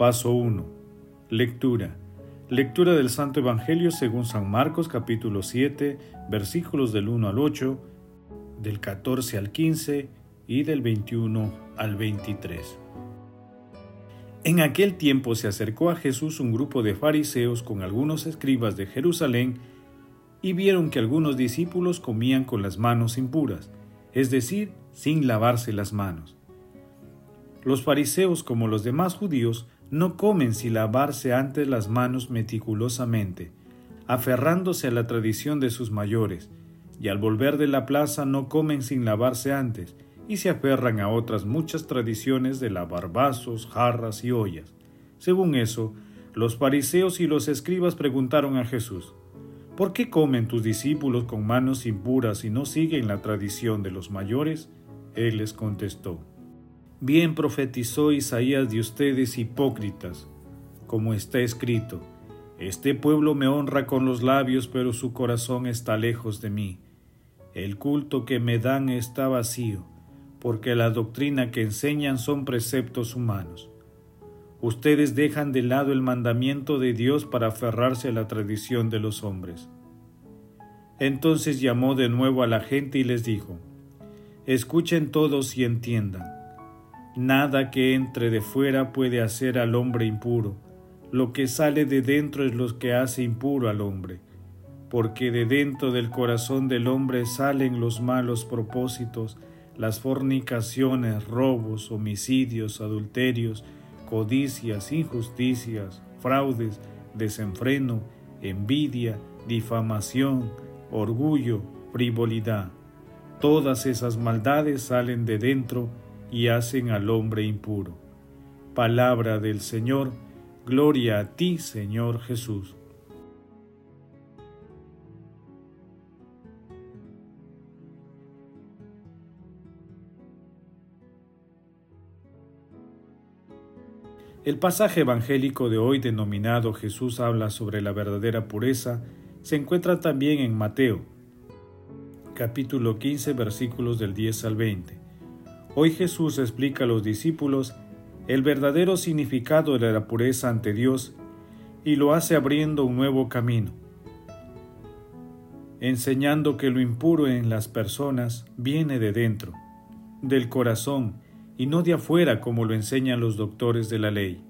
Paso 1. Lectura. Lectura del Santo Evangelio según San Marcos capítulo 7 versículos del 1 al 8, del 14 al 15 y del 21 al 23. En aquel tiempo se acercó a Jesús un grupo de fariseos con algunos escribas de Jerusalén y vieron que algunos discípulos comían con las manos impuras, es decir, sin lavarse las manos. Los fariseos, como los demás judíos, no comen sin lavarse antes las manos meticulosamente, aferrándose a la tradición de sus mayores, y al volver de la plaza no comen sin lavarse antes, y se aferran a otras muchas tradiciones de lavar vasos, jarras y ollas. Según eso, los fariseos y los escribas preguntaron a Jesús, ¿por qué comen tus discípulos con manos impuras y no siguen la tradición de los mayores? Él les contestó, Bien profetizó Isaías de ustedes hipócritas, como está escrito, Este pueblo me honra con los labios, pero su corazón está lejos de mí. El culto que me dan está vacío, porque la doctrina que enseñan son preceptos humanos. Ustedes dejan de lado el mandamiento de Dios para aferrarse a la tradición de los hombres. Entonces llamó de nuevo a la gente y les dijo, Escuchen todos y entiendan Nada que entre de fuera puede hacer al hombre impuro. Lo que sale de dentro es lo que hace impuro al hombre. Porque de dentro del corazón del hombre salen los malos propósitos, las fornicaciones, robos, homicidios, adulterios, codicias, injusticias, fraudes, desenfreno, envidia, difamación, orgullo, frivolidad. Todas esas maldades salen de dentro y hacen al hombre impuro. Palabra del Señor, gloria a ti, Señor Jesús. El pasaje evangélico de hoy denominado Jesús habla sobre la verdadera pureza se encuentra también en Mateo, capítulo 15 versículos del 10 al 20. Hoy Jesús explica a los discípulos el verdadero significado de la pureza ante Dios y lo hace abriendo un nuevo camino, enseñando que lo impuro en las personas viene de dentro, del corazón, y no de afuera como lo enseñan los doctores de la ley.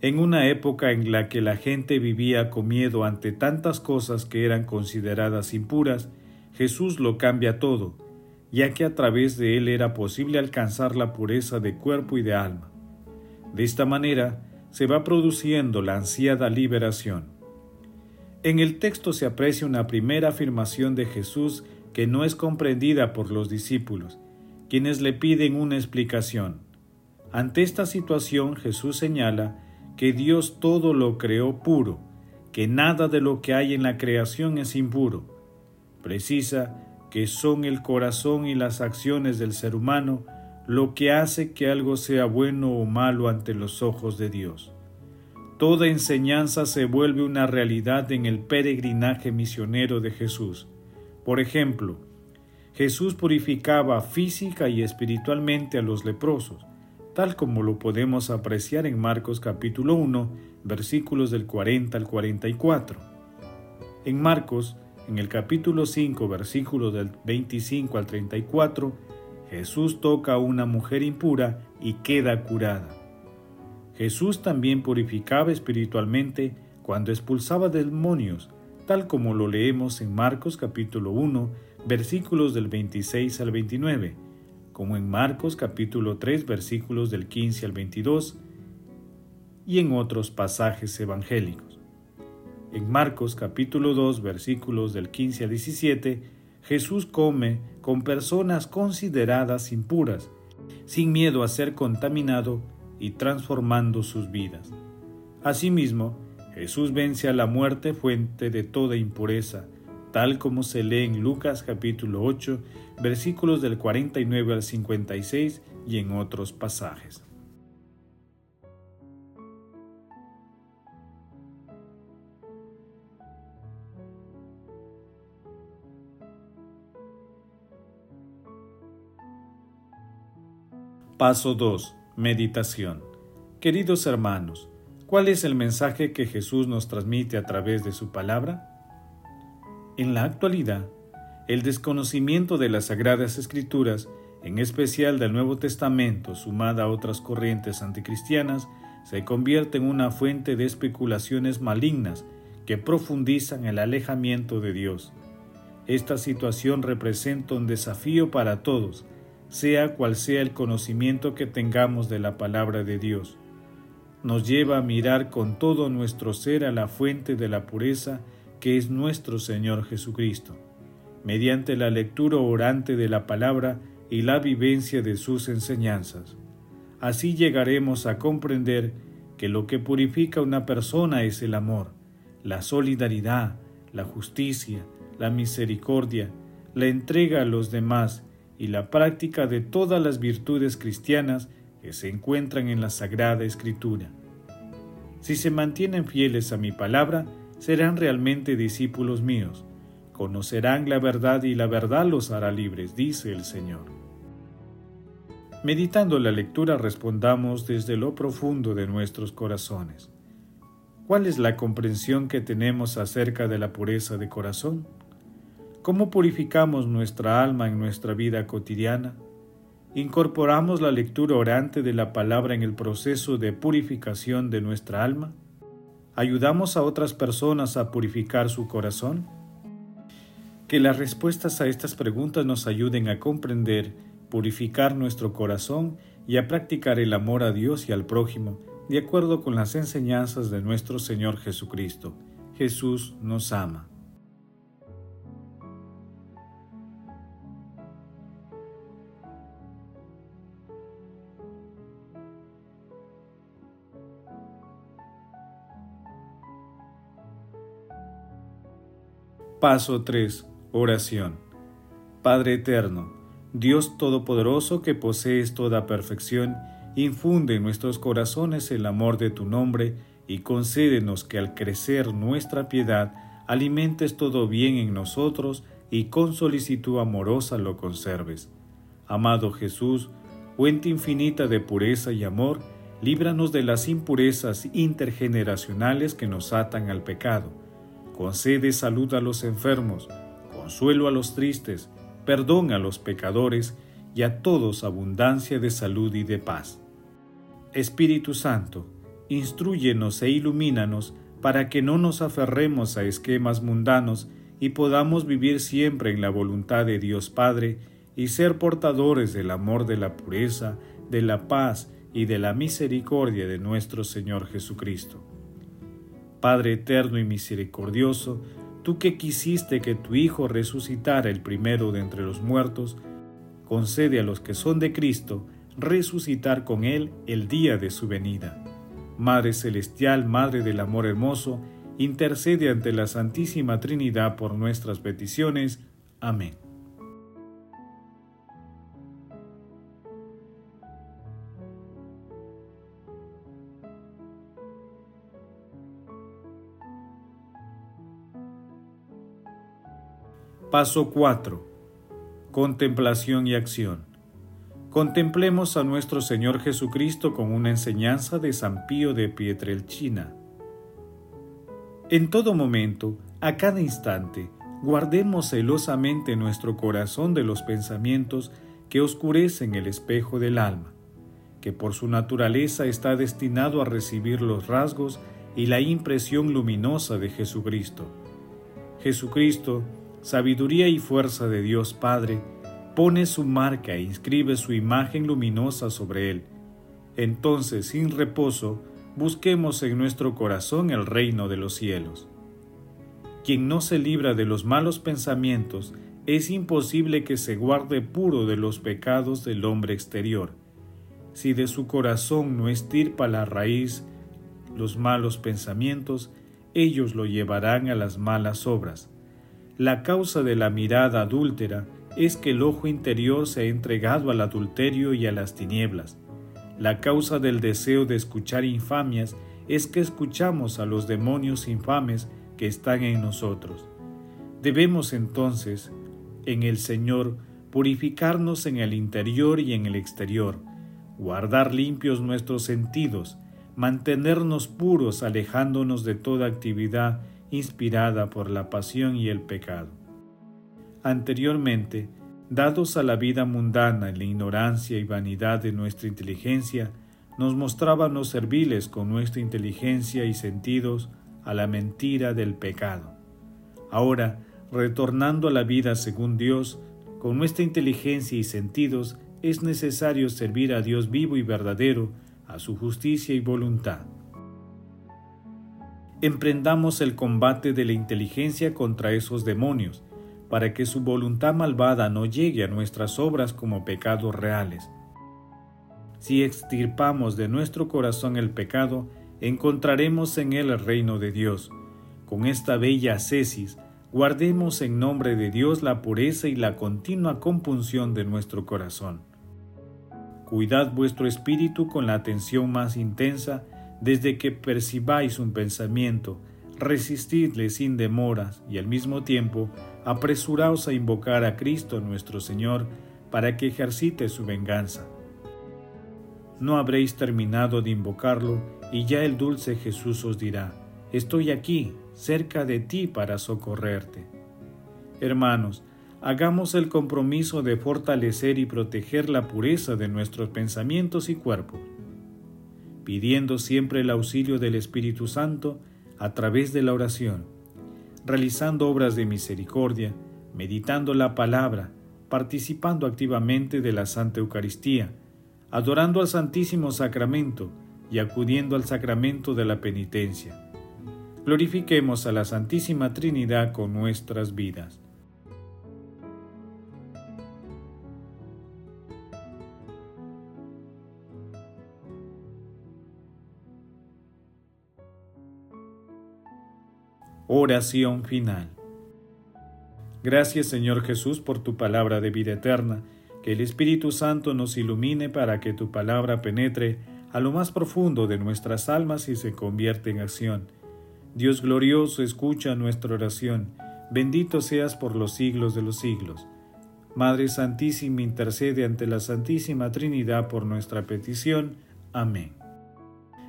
En una época en la que la gente vivía con miedo ante tantas cosas que eran consideradas impuras, Jesús lo cambia todo ya que a través de él era posible alcanzar la pureza de cuerpo y de alma. De esta manera se va produciendo la ansiada liberación. En el texto se aprecia una primera afirmación de Jesús que no es comprendida por los discípulos, quienes le piden una explicación. Ante esta situación Jesús señala que Dios todo lo creó puro, que nada de lo que hay en la creación es impuro. Precisa que son el corazón y las acciones del ser humano, lo que hace que algo sea bueno o malo ante los ojos de Dios. Toda enseñanza se vuelve una realidad en el peregrinaje misionero de Jesús. Por ejemplo, Jesús purificaba física y espiritualmente a los leprosos, tal como lo podemos apreciar en Marcos capítulo 1, versículos del 40 al 44. En Marcos, en el capítulo 5, versículos del 25 al 34, Jesús toca a una mujer impura y queda curada. Jesús también purificaba espiritualmente cuando expulsaba demonios, tal como lo leemos en Marcos capítulo 1, versículos del 26 al 29, como en Marcos capítulo 3, versículos del 15 al 22, y en otros pasajes evangélicos. En Marcos capítulo 2 versículos del 15 al 17, Jesús come con personas consideradas impuras, sin miedo a ser contaminado y transformando sus vidas. Asimismo, Jesús vence a la muerte fuente de toda impureza, tal como se lee en Lucas capítulo 8, versículos del 49 al 56 y en otros pasajes. Paso 2. Meditación. Queridos hermanos, ¿cuál es el mensaje que Jesús nos transmite a través de su palabra? En la actualidad, el desconocimiento de las Sagradas Escrituras, en especial del Nuevo Testamento, sumada a otras corrientes anticristianas, se convierte en una fuente de especulaciones malignas que profundizan el alejamiento de Dios. Esta situación representa un desafío para todos, sea cual sea el conocimiento que tengamos de la palabra de Dios. Nos lleva a mirar con todo nuestro ser a la fuente de la pureza que es nuestro Señor Jesucristo, mediante la lectura orante de la palabra y la vivencia de sus enseñanzas. Así llegaremos a comprender que lo que purifica una persona es el amor, la solidaridad, la justicia, la misericordia, la entrega a los demás y la práctica de todas las virtudes cristianas que se encuentran en la Sagrada Escritura. Si se mantienen fieles a mi palabra, serán realmente discípulos míos. Conocerán la verdad y la verdad los hará libres, dice el Señor. Meditando la lectura respondamos desde lo profundo de nuestros corazones. ¿Cuál es la comprensión que tenemos acerca de la pureza de corazón? ¿Cómo purificamos nuestra alma en nuestra vida cotidiana? ¿Incorporamos la lectura orante de la palabra en el proceso de purificación de nuestra alma? ¿Ayudamos a otras personas a purificar su corazón? Que las respuestas a estas preguntas nos ayuden a comprender, purificar nuestro corazón y a practicar el amor a Dios y al prójimo, de acuerdo con las enseñanzas de nuestro Señor Jesucristo. Jesús nos ama. Paso 3. Oración. Padre Eterno, Dios Todopoderoso que posees toda perfección, infunde en nuestros corazones el amor de tu nombre y concédenos que al crecer nuestra piedad alimentes todo bien en nosotros y con solicitud amorosa lo conserves. Amado Jesús, fuente infinita de pureza y amor, líbranos de las impurezas intergeneracionales que nos atan al pecado concede salud a los enfermos, consuelo a los tristes, perdón a los pecadores y a todos abundancia de salud y de paz. Espíritu Santo, instruyenos e ilumínanos para que no nos aferremos a esquemas mundanos y podamos vivir siempre en la voluntad de Dios Padre y ser portadores del amor de la pureza, de la paz y de la misericordia de nuestro Señor Jesucristo. Padre eterno y misericordioso, tú que quisiste que tu Hijo resucitara el primero de entre los muertos, concede a los que son de Cristo resucitar con Él el día de su venida. Madre Celestial, Madre del Amor Hermoso, intercede ante la Santísima Trinidad por nuestras peticiones. Amén. Paso 4. Contemplación y acción. Contemplemos a nuestro Señor Jesucristo con una enseñanza de San Pío de Pietrelcina. En todo momento, a cada instante, guardemos celosamente nuestro corazón de los pensamientos que oscurecen el espejo del alma, que por su naturaleza está destinado a recibir los rasgos y la impresión luminosa de Jesucristo. Jesucristo, sabiduría y fuerza de Dios Padre, pone su marca e inscribe su imagen luminosa sobre él. Entonces, sin reposo, busquemos en nuestro corazón el reino de los cielos. Quien no se libra de los malos pensamientos, es imposible que se guarde puro de los pecados del hombre exterior. Si de su corazón no estirpa la raíz los malos pensamientos, ellos lo llevarán a las malas obras. La causa de la mirada adúltera es que el ojo interior se ha entregado al adulterio y a las tinieblas. La causa del deseo de escuchar infamias es que escuchamos a los demonios infames que están en nosotros. Debemos entonces en el Señor, purificarnos en el interior y en el exterior, guardar limpios nuestros sentidos, mantenernos puros alejándonos de toda actividad inspirada por la pasión y el pecado. Anteriormente, dados a la vida mundana en la ignorancia y vanidad de nuestra inteligencia, nos mostrábamos serviles con nuestra inteligencia y sentidos a la mentira del pecado. Ahora, retornando a la vida según Dios, con nuestra inteligencia y sentidos, es necesario servir a Dios vivo y verdadero, a su justicia y voluntad. Emprendamos el combate de la inteligencia contra esos demonios, para que su voluntad malvada no llegue a nuestras obras como pecados reales. Si extirpamos de nuestro corazón el pecado, encontraremos en él el reino de Dios. Con esta bella ascesis, guardemos en nombre de Dios la pureza y la continua compunción de nuestro corazón. Cuidad vuestro espíritu con la atención más intensa desde que percibáis un pensamiento, resistidle sin demoras y al mismo tiempo apresuraos a invocar a Cristo nuestro Señor para que ejercite su venganza. No habréis terminado de invocarlo y ya el dulce Jesús os dirá, Estoy aquí, cerca de ti para socorrerte. Hermanos, hagamos el compromiso de fortalecer y proteger la pureza de nuestros pensamientos y cuerpos, pidiendo siempre el auxilio del Espíritu Santo a través de la oración, realizando obras de misericordia, meditando la palabra, participando activamente de la Santa Eucaristía, adorando al Santísimo Sacramento y acudiendo al sacramento de la penitencia glorifiquemos a la Santísima Trinidad con nuestras vidas. Oración final. Gracias Señor Jesús por tu palabra de vida eterna, que el Espíritu Santo nos ilumine para que tu palabra penetre a lo más profundo de nuestras almas y se convierta en acción Dios glorioso, escucha nuestra oración. Bendito seas por los siglos de los siglos. Madre Santísima, intercede ante la Santísima Trinidad por nuestra petición. Amén.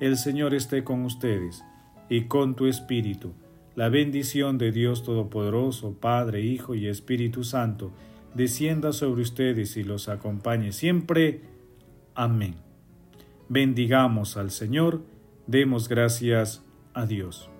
El Señor esté con ustedes y con tu Espíritu. La bendición de Dios Todopoderoso, Padre, Hijo y Espíritu Santo, descienda sobre ustedes y los acompañe siempre. Amén. Bendigamos al Señor, demos gracias a Dios.